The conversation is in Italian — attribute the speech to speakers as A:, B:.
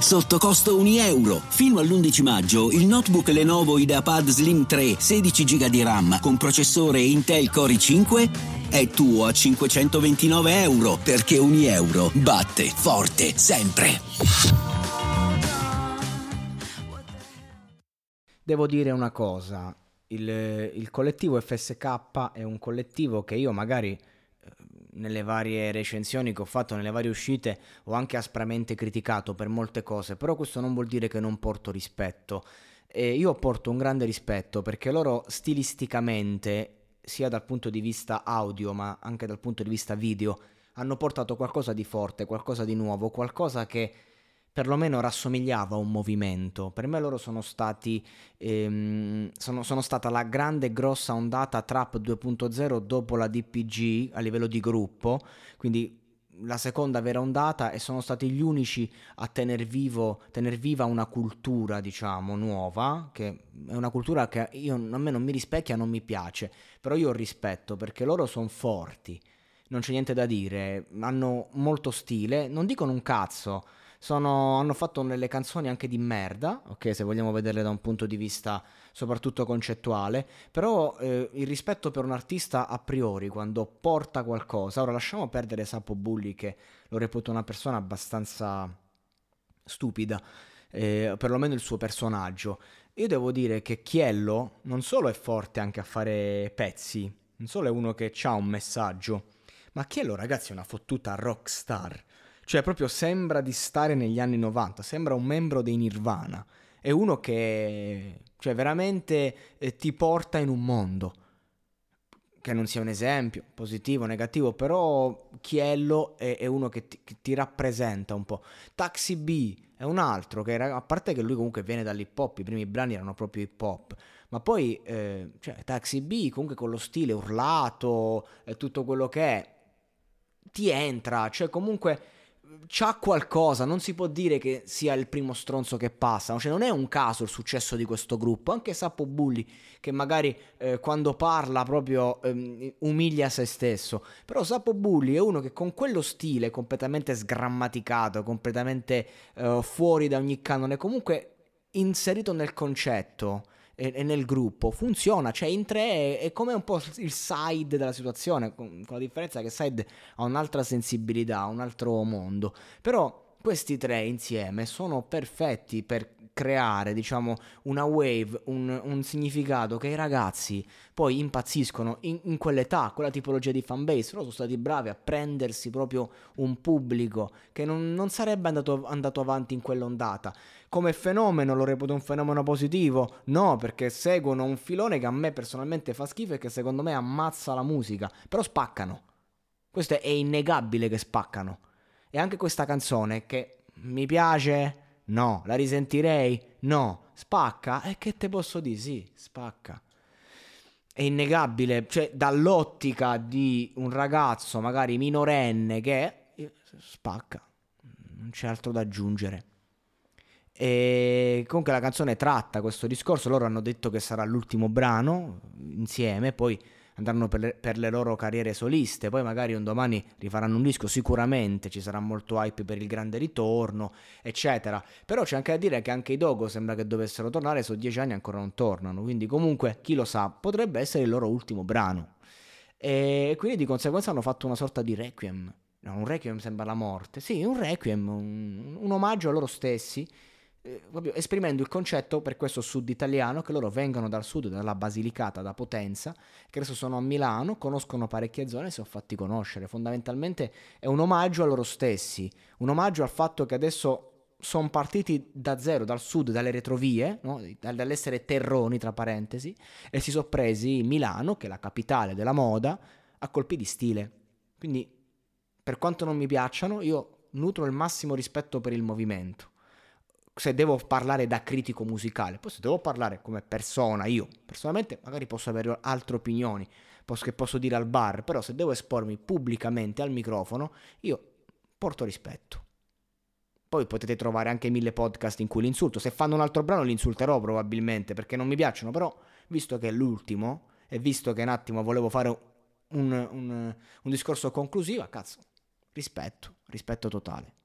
A: Sotto costo 1 euro. Fino all'11 maggio il notebook Lenovo IdeaPad Slim 3 16 GB di RAM con processore Intel Core i5 è tuo a 529 euro perché 1 euro batte forte sempre.
B: Devo dire una cosa, il, il collettivo FSK è un collettivo che io magari nelle varie recensioni che ho fatto, nelle varie uscite, ho anche aspramente criticato per molte cose, però questo non vuol dire che non porto rispetto. E io porto un grande rispetto perché loro stilisticamente, sia dal punto di vista audio ma anche dal punto di vista video, hanno portato qualcosa di forte, qualcosa di nuovo, qualcosa che perlomeno rassomigliava a un movimento. Per me loro sono stati ehm, sono, sono, stata la grande grossa ondata trap 2.0 dopo la DPG a livello di gruppo, quindi la seconda vera ondata e sono stati gli unici a tener, vivo, tener viva una cultura, diciamo, nuova, che è una cultura che io, a me non mi rispecchia, non mi piace, però io rispetto perché loro sono forti, non c'è niente da dire, hanno molto stile, non dicono un cazzo, sono, hanno fatto delle canzoni anche di merda, ok, se vogliamo vederle da un punto di vista soprattutto concettuale, però eh, il rispetto per un artista a priori quando porta qualcosa, ora lasciamo perdere Sapo Bulli che lo reputo una persona abbastanza stupida, eh, perlomeno il suo personaggio. Io devo dire che Chiello non solo è forte anche a fare pezzi, non solo è uno che ha un messaggio, ma Chiello ragazzi è una fottuta rockstar. Cioè, proprio sembra di stare negli anni 90, sembra un membro dei Nirvana. È uno che, cioè, veramente eh, ti porta in un mondo. Che non sia un esempio, positivo negativo, però Chiello è, è uno che ti, che ti, rappresenta un po'. Taxi B è un altro, che a parte che lui comunque viene dall'hip hop, i primi brani erano proprio hip hop, ma poi, eh, cioè, Taxi B comunque con lo stile urlato e tutto quello che è, ti entra, cioè comunque c'ha qualcosa, non si può dire che sia il primo stronzo che passa, cioè non è un caso il successo di questo gruppo, anche Sappo Bulli che magari eh, quando parla proprio eh, umilia se stesso, però Sappo Bulli è uno che con quello stile completamente sgrammaticato, completamente eh, fuori da ogni canone, comunque inserito nel concetto, e, nel gruppo funziona, cioè in tre è, è, come un po' il side della situazione, con, con la differenza che side ha un'altra sensibilità, un altro mondo, però questi tre insieme sono perfetti per creare, diciamo, una wave, un, un significato che i ragazzi poi impazziscono in, in, quell'età, quella tipologia di fanbase. Loro sono stati bravi a prendersi proprio un pubblico che non, non sarebbe andato, andato, avanti in quell'ondata. Come fenomeno lo reputo un fenomeno positivo? No, perché seguono un filone che a me personalmente fa schifo e che secondo me ammazza la musica. Però spaccano. Questo è innegabile che spaccano. E anche questa canzone che mi piace No. La risentirei? No. Spacca? E che te posso dire? Sì, spacca. È innegabile, cioè dall'ottica di un ragazzo magari minorenne che spacca, non c'è altro da aggiungere. E comunque la canzone tratta questo discorso, loro hanno detto che sarà l'ultimo brano insieme, poi andranno per le, per le, loro carriere soliste, poi magari un domani rifaranno un disco, sicuramente ci sarà molto hype per il grande ritorno, eccetera. Però c'è anche da dire che anche i Dogo sembra che dovessero tornare, sono dieci anni ancora non tornano, quindi comunque chi lo sa, potrebbe essere il loro ultimo brano. E quindi di conseguenza hanno fatto una sorta di requiem. No, un requiem sembra la morte. Sì, un requiem, un, un omaggio a loro stessi eh, proprio esprimendo il concetto per questo sud italiano che loro vengono dal sud, dalla Basilicata, da Potenza, che adesso sono a Milano, conoscono parecchie zone e si sono fatti conoscere. Fondamentalmente è un omaggio a loro stessi, un omaggio al fatto che adesso sono partiti da zero, dal sud, dalle retrovie, no? dall'essere terroni, tra parentesi, e si sono presi Milano, che è la capitale della moda, a colpi di stile. Quindi, per quanto non mi piacciono, io nutro il massimo rispetto per il movimento. Se devo parlare da critico musicale, poi se devo parlare come persona, io personalmente magari posso avere altre opinioni che posso dire al bar, però se devo espormi pubblicamente al microfono, io porto rispetto. Poi potete trovare anche mille podcast in cui l'insulto. Se fanno un altro brano li insulterò probabilmente perché non mi piacciono, però visto che è l'ultimo e visto che un attimo volevo fare un, un, un discorso conclusivo, cazzo, rispetto, rispetto totale.